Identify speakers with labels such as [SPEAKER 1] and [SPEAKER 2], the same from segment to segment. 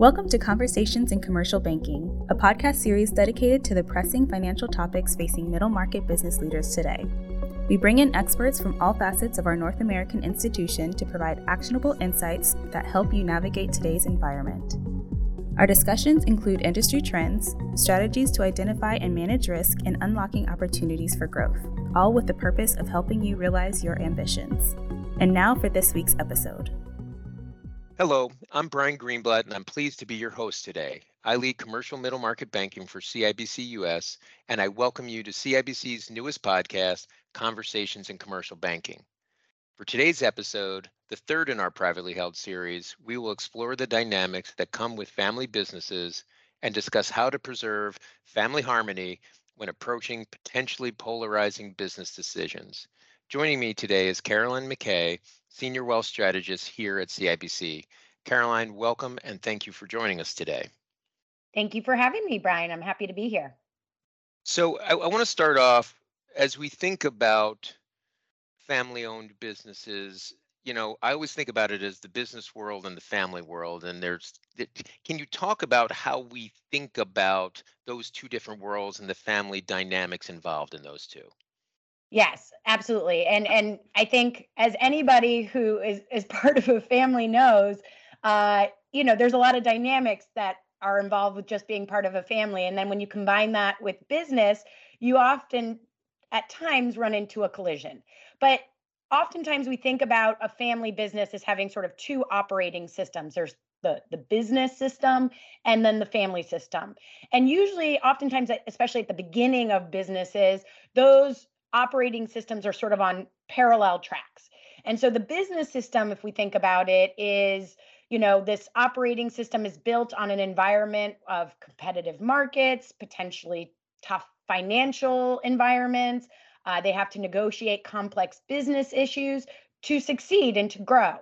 [SPEAKER 1] Welcome to Conversations in Commercial Banking, a podcast series dedicated to the pressing financial topics facing middle market business leaders today. We bring in experts from all facets of our North American institution to provide actionable insights that help you navigate today's environment. Our discussions include industry trends, strategies to identify and manage risk, and unlocking opportunities for growth, all with the purpose of helping you realize your ambitions. And now for this week's episode.
[SPEAKER 2] Hello, I'm Brian Greenblatt, and I'm pleased to be your host today. I lead commercial middle market banking for CIBC US, and I welcome you to CIBC's newest podcast, Conversations in Commercial Banking. For today's episode, the third in our privately held series, we will explore the dynamics that come with family businesses and discuss how to preserve family harmony when approaching potentially polarizing business decisions. Joining me today is Caroline McKay, Senior Wealth Strategist here at CIBC. Caroline, welcome and thank you for joining us today.
[SPEAKER 3] Thank you for having me, Brian. I'm happy to be here.
[SPEAKER 2] So, I, I want to start off as we think about family owned businesses. You know, I always think about it as the business world and the family world. And there's, can you talk about how we think about those two different worlds and the family dynamics involved in those two?
[SPEAKER 3] Yes, absolutely. And and I think as anybody who is is part of a family knows, uh, you know, there's a lot of dynamics that are involved with just being part of a family. And then when you combine that with business, you often at times run into a collision. But oftentimes we think about a family business as having sort of two operating systems. There's the the business system and then the family system. And usually oftentimes especially at the beginning of businesses, those operating systems are sort of on parallel tracks. And so the business system, if we think about it, is you know this operating system is built on an environment of competitive markets, potentially tough financial environments. Uh, they have to negotiate complex business issues to succeed and to grow.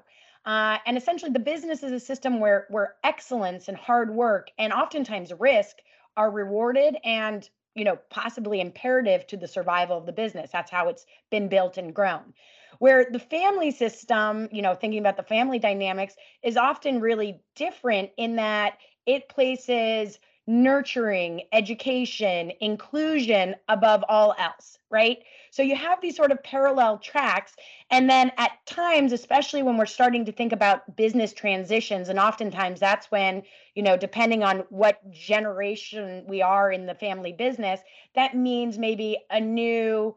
[SPEAKER 3] Uh, and essentially, the business is a system where where excellence and hard work and oftentimes risk are rewarded and you know possibly imperative to the survival of the business. That's how it's been built and grown. Where the family system you know thinking about the family dynamics is often really different in that it places nurturing, education, inclusion above all else, right? So you have these sort of parallel tracks. And then at times, especially when we're starting to think about business transitions, and oftentimes that's when, you know, depending on what generation we are in the family business, that means maybe a new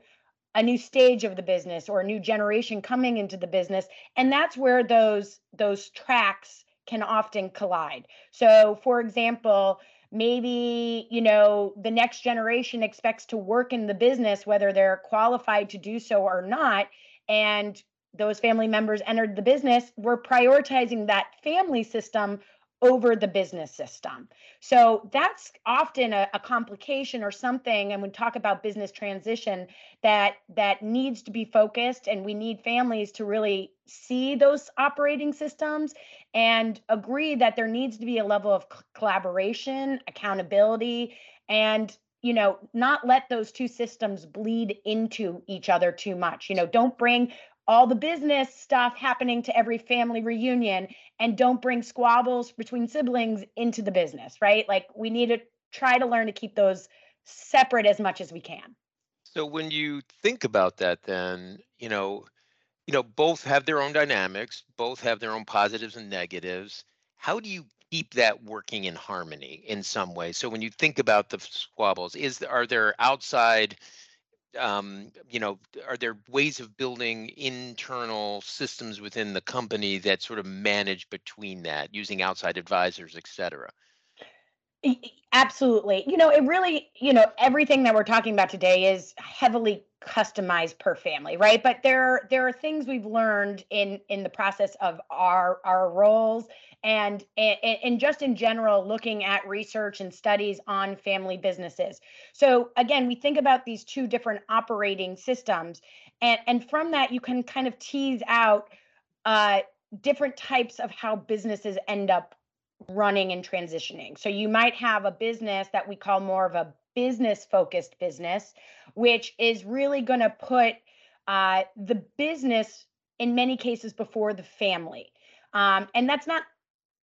[SPEAKER 3] a new stage of the business or a new generation coming into the business and that's where those those tracks can often collide so for example maybe you know the next generation expects to work in the business whether they're qualified to do so or not and those family members entered the business we're prioritizing that family system over the business system. So that's often a, a, complication or something. And we talk about business transition that that needs to be focused, and we need families to really see those operating systems and agree that there needs to be a level of collaboration, accountability, and you know not let those two systems bleed into each other too much you know don't bring all the business stuff happening to every family reunion and don't bring squabbles between siblings into the business, right? Like we need to try to learn to keep those separate as much as we can.
[SPEAKER 2] So when you think about that then, you know, you know, both have their own dynamics, both have their own positives and negatives. How do you keep that working in harmony in some way? So when you think about the squabbles, is are there outside um, you know, are there ways of building internal systems within the company that sort of manage between that using outside advisors, et cetera?
[SPEAKER 3] Absolutely. You know, it really, you know, everything that we're talking about today is heavily customized per family, right? But there there are things we've learned in in the process of our our roles and and, just in general looking at research and studies on family businesses. So again, we think about these two different operating systems and and from that you can kind of tease out uh different types of how businesses end up running and transitioning. So you might have a business that we call more of a business focused business, which is really going to put uh, the business in many cases before the family. Um, and that's not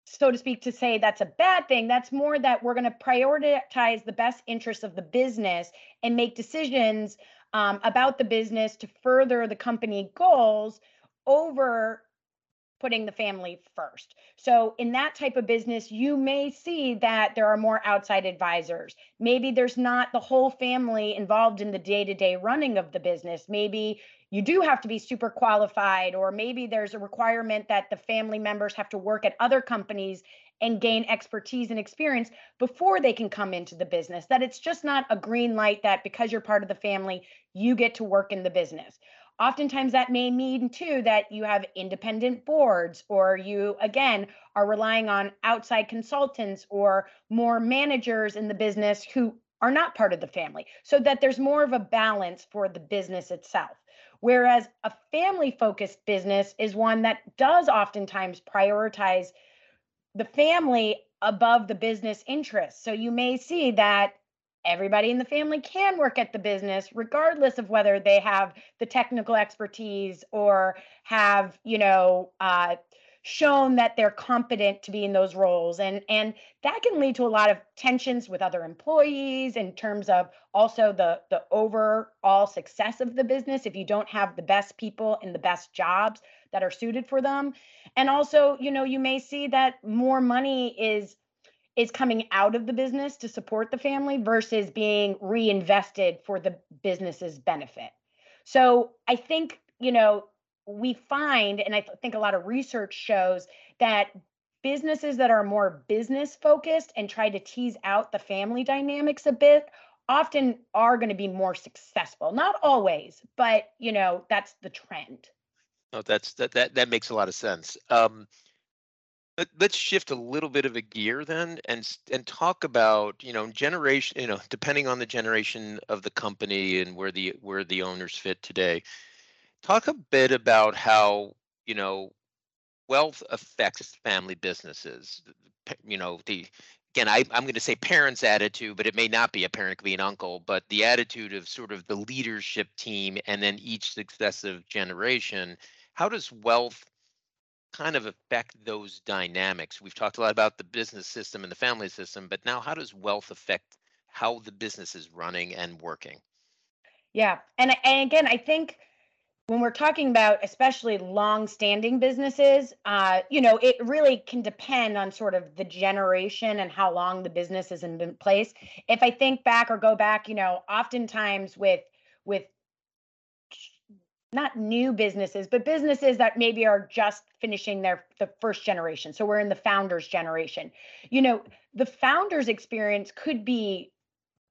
[SPEAKER 3] so to speak, to say that's a bad thing. That's more that we're going to prioritize the best interests of the business and make decisions um, about the business to further the company goals over putting the family first. So, in that type of business, you may see that there are more outside advisors. Maybe there's not the whole family involved in the day to day running of the business. Maybe you do have to be super qualified, or maybe there's a requirement that the family members have to work at other companies and gain expertise and experience before they can come into the business. That it's just not a green light that because you're part of the family, you get to work in the business. Oftentimes, that may mean too that you have independent boards, or you again are relying on outside consultants or more managers in the business who are not part of the family, so that there's more of a balance for the business itself. Whereas a family focused business is one that does oftentimes prioritize the family above the business interests. So you may see that everybody in the family can work at the business regardless of whether they have the technical expertise or have you know uh, shown that they're competent to be in those roles. And and that can lead to a lot of tensions with other employees in terms of also the the overall success of the business if you don't have the best people in the best jobs that are suited for them. And also you know you may see that more money is is coming out of the business to support the family versus being reinvested for the business's benefit. So i think you know we find, and I th- think a lot of research shows that businesses that are more business focused and try to tease out the family dynamics a bit often are going to be more successful. Not always but you know that's the trend.
[SPEAKER 2] No that's that that, that makes a lot of sense. Um let's shift a little bit of a gear then and and talk about you know generation you know depending on the generation of the company and where the where the owners fit today Talk a bit about how, you know, wealth affects family businesses. You know, the again, I, I'm going to say parents' attitude, but it may not be a parent, could be an uncle, but the attitude of sort of the leadership team and then each successive generation. How does wealth kind of affect those dynamics? We've talked a lot about the business system and the family system, but now how does wealth affect how the business is running and working?
[SPEAKER 3] Yeah. And, and again, I think when we're talking about especially long-standing businesses uh, you know it really can depend on sort of the generation and how long the business is in place if i think back or go back you know oftentimes with with not new businesses but businesses that maybe are just finishing their the first generation. So we're in the founders generation. You know the founders experience could be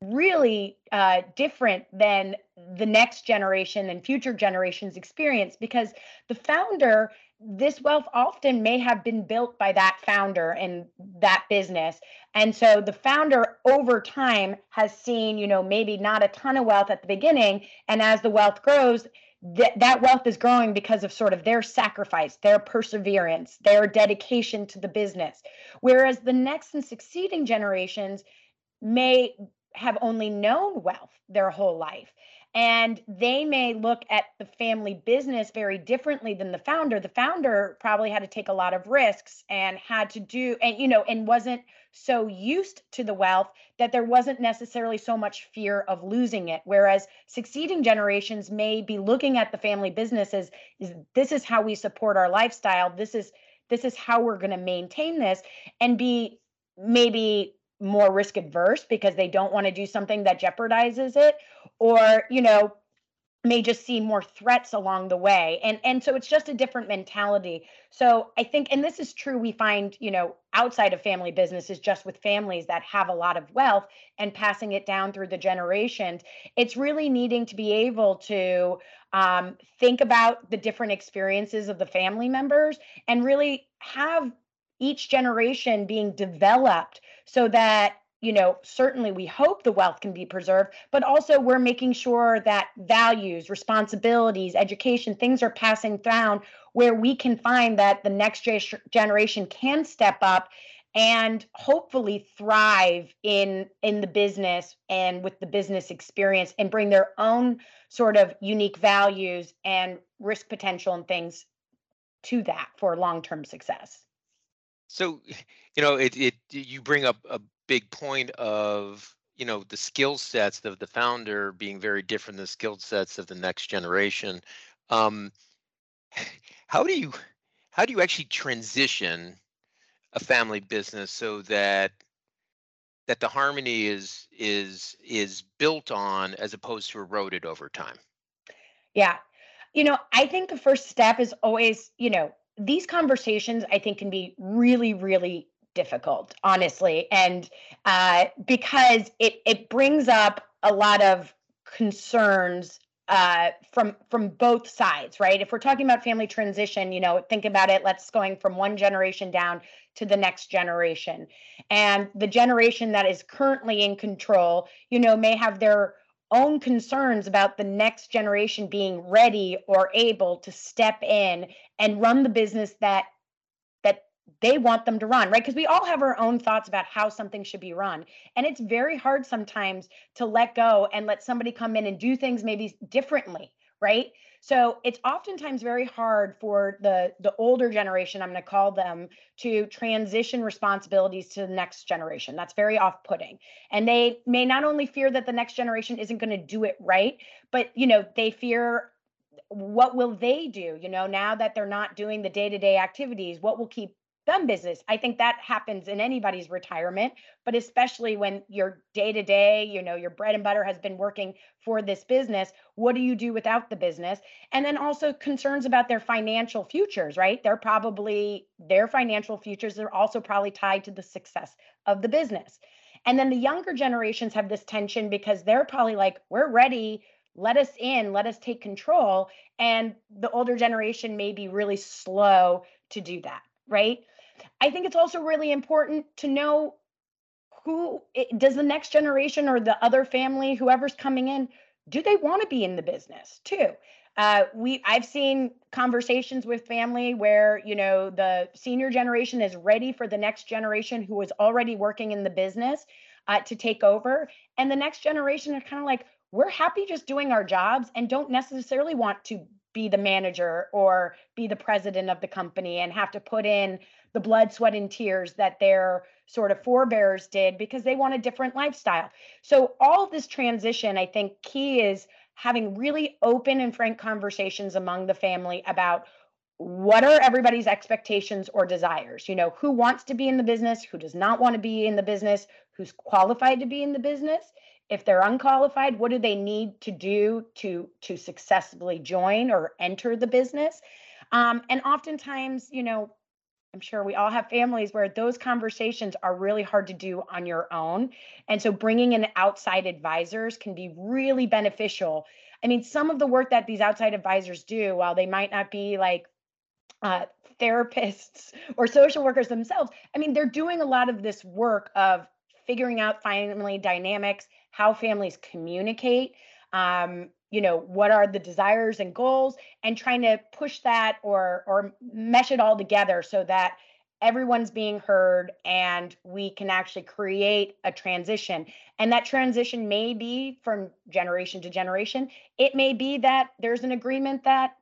[SPEAKER 3] really uh, different than the next generation and future generations experience because the founder this wealth often may have been built by that founder and that business. And so the founder over time has seen you know maybe not a ton of wealth at the beginning. And as the wealth grows th- that wealth is growing because of sort of their sacrifice their perseverance their dedication to the business whereas the next and succeeding generations may have only known wealth their whole life. And they may look at the family business very differently than the founder. The founder probably had to take a lot of risks and had to do, and, you know, and wasn't so used to the wealth that there wasn't necessarily so much fear of losing it. Whereas succeeding generations may be looking at the family business as is this is how we support our lifestyle. This is this is how we're going to maintain this and be maybe more risk adverse because they don't want to do something that jeopardizes it or you know may just see more threats along the way. And and so it's just a different mentality. So i think and this is true we find you know outside of family businesses just with families that have a lot of wealth and passing it down through the generations it's really needing to be able to um, think about the different experiences of the family members and really have each generation being developed so that you know certainly we hope the wealth can be preserved but also we're making sure that values responsibilities education things are passing down where we can find that the next generation can step up and hopefully thrive in in the business and with the business experience and bring their own sort of unique values and risk potential and things to that for long-term success.
[SPEAKER 2] So, you know, it it you bring up a big point of you know the skill sets of the founder being very different than the skill sets of the next generation. Um, how do you how do you actually transition a family business so that that the harmony is is is built on as opposed to eroded over time?
[SPEAKER 3] Yeah. You know, I think the first step is always, you know, these conversations I think can be really, really difficult, honestly, and uh, because it it brings up a lot of concerns uh, from from both sides, right? If we're talking about family transition, you know, think about it. Let's going from one generation down to the next generation, and the generation that is currently in control, you know, may have their own concerns about the next generation being ready or able to step in and run the business that that they want them to run right? Because we all have our own thoughts about how something should be run. And it's very hard sometimes to let go and let somebody come in and do things maybe differently right so it's oftentimes very hard for the the older generation, I'm going to call them, to transition responsibilities to the next generation. That's very off-putting. And they may not only fear that the next generation isn't going to do it right, but you know, they fear what will they do you know now that they're not doing the day-to-day activities what will keep them business. I think that happens in anybody's retirement, but especially when your day to day, you know, your bread and butter has been working for this business. What do you do without the business? And then also concerns about their financial futures, right? They're probably their financial futures are also probably tied to the success of the business. And then the younger generations have this tension because they're probably like, we're ready. Let us in, let us take control. And the older generation may be really slow to do that, right? I think it's also really important to know who does the next generation or the other family, whoever's coming in, do they want to be in the business too? Uh, we I've seen conversations with family where you know the senior generation is ready for the next generation who is already working in the business uh, to take over, and the next generation are kind of like we're happy just doing our jobs and don't necessarily want to be the manager or be the president of the company and have to put in the blood, sweat, and tears that their sort of forebears did because they want a different lifestyle. So, all this transition, I think, key is having really open and frank conversations among the family about what are everybody's expectations or desires you know who wants to be in the business who does not want to be in the business who's qualified to be in the business if they're unqualified what do they need to do to to successfully join or enter the business um, and oftentimes you know I'm sure we all have families where those conversations are really hard to do on your own. And so bringing in outside advisors can be really beneficial. I mean, some of the work that these outside advisors do, while they might not be like uh, therapists or social workers themselves, I mean, they're doing a lot of this work of figuring out family dynamics, how families communicate. Um, you know what are the desires and goals and trying to push that or or mesh it all together so that everyone's being heard and we can actually create a transition and that transition may be from generation to generation it may be that there's an agreement that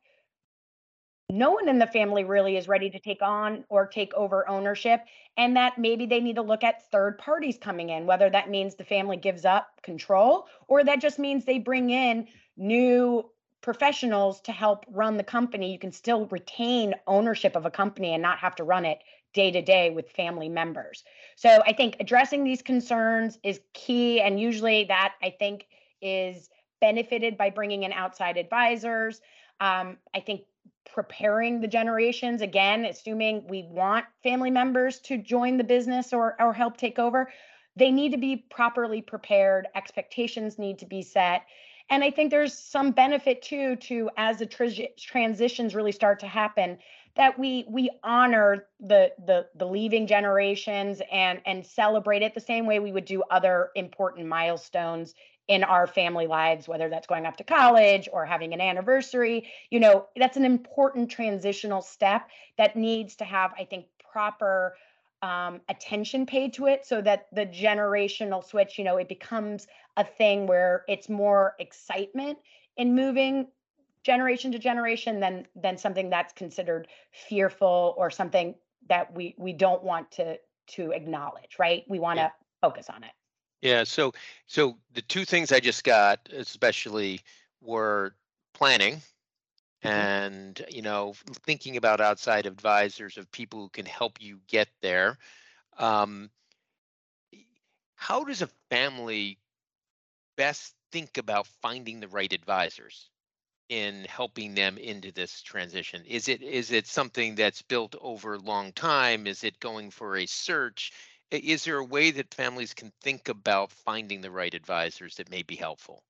[SPEAKER 3] no one in the family really is ready to take on or take over ownership and that maybe they need to look at third parties coming in whether that means the family gives up control or that just means they bring in new professionals to help run the company, you can still retain ownership of a company and not have to run it day to day with family members. So I think addressing these concerns is key. And usually that I think is benefited by bringing in outside advisors. Um, I think preparing the generations again, assuming we want family members to join the business or, or help take over, they need to be properly prepared. Expectations need to be set and i think there's some benefit too to as the tr- transitions really start to happen that we we honor the the the leaving generations and and celebrate it the same way we would do other important milestones in our family lives whether that's going off to college or having an anniversary you know that's an important transitional step that needs to have i think proper um, attention paid to it so that the generational switch you know it becomes a thing where it's more excitement in moving generation to generation than than something that's considered fearful or something that we we don't want to to acknowledge right we want to yeah. focus on it
[SPEAKER 2] yeah so so the two things i just got especially were planning mm-hmm. and you know thinking about outside advisors of people who can help you get there um, how does a family best think about finding the right advisors in helping them into this transition? Is it is it something that's built over a long time? Is it going for a search? Is there a way that families can think about finding the right advisors that may be helpful?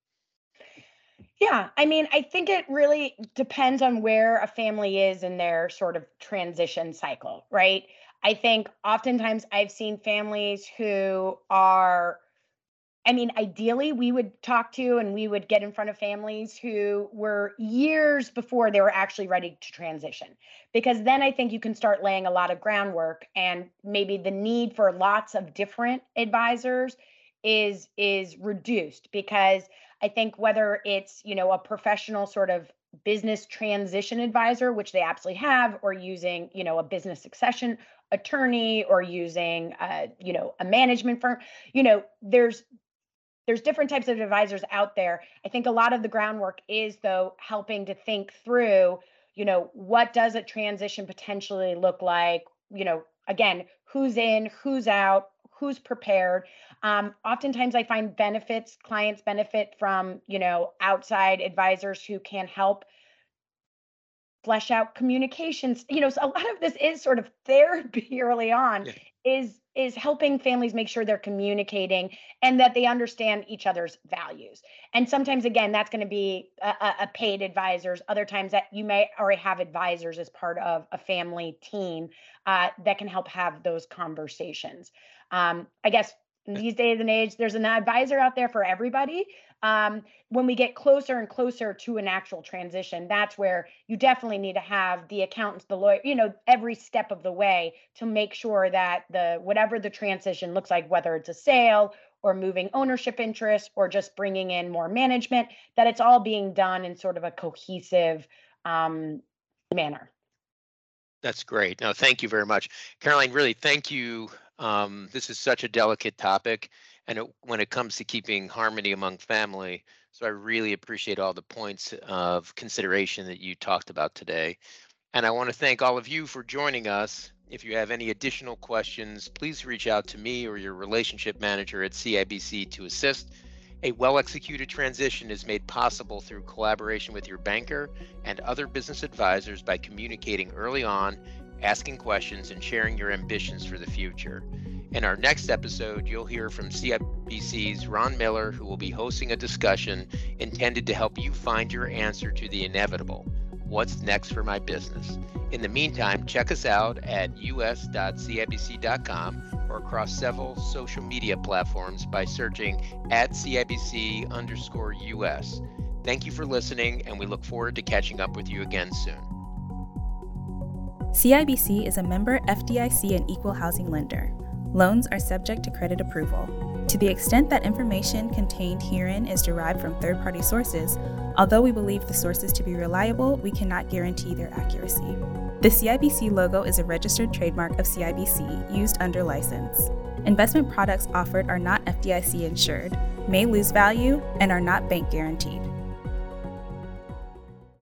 [SPEAKER 3] Yeah, I mean, I think it really depends on where a family is in their sort of transition cycle, right? I think oftentimes I've seen families who are I mean, ideally, we would talk to and we would get in front of families who were years before they were actually ready to transition. Because then I think you can start laying a lot of groundwork and maybe the need for lots of different advisors is is reduced because I think whether it's, you know, a professional sort of business transition advisor, which they absolutely have, or using, you know, a business succession attorney or using, uh, you know, a management firm, you know, there's there's different types of advisors out there. I think a lot of the groundwork is though helping to think through, you know, what does a transition potentially look like? You know, again, who's in, who's out, who's prepared. Um, oftentimes I find benefits, clients benefit from, you know, outside advisors who can help flesh out communications. You know, so a lot of this is sort of therapy early on, yeah. is is helping families make sure they're communicating and that they understand each other's values. And sometimes, again, that's going to be a, a, paid advisors. Other times that you may already have advisors as part of a family team uh, that can help have those conversations. Um, I guess these days and age, there's an advisor out there for everybody. Um, when we get closer and closer to an actual transition, that's where you definitely need to have the accountants, the lawyer, you know, every step of the way to make sure that the whatever the transition looks like, whether it's a sale or moving ownership interest or just bringing in more management, that it's all being done in sort of a cohesive um, manner.
[SPEAKER 2] That's great. No, thank you very much, Caroline. Really, thank you um, this is such a delicate topic, and it, when it comes to keeping harmony among family, so I really appreciate all the points of consideration that you talked about today. And I want to thank all of you for joining us. If you have any additional questions, please reach out to me or your relationship manager at CIBC to assist. A well executed transition is made possible through collaboration with your banker and other business advisors by communicating early on asking questions, and sharing your ambitions for the future. In our next episode, you'll hear from CIBC's Ron Miller, who will be hosting a discussion intended to help you find your answer to the inevitable what's next for my business. In the meantime, check us out at us.cibc.com or across several social media platforms by searching at CIBC underscore US. Thank you for listening, and we look forward to catching up with you again soon.
[SPEAKER 1] CIBC is a member FDIC and equal housing lender. Loans are subject to credit approval. To the extent that information contained herein is derived from third party sources, although we believe the sources to be reliable, we cannot guarantee their accuracy. The CIBC logo is a registered trademark of CIBC used under license. Investment products offered are not FDIC insured, may lose value, and are not bank guaranteed.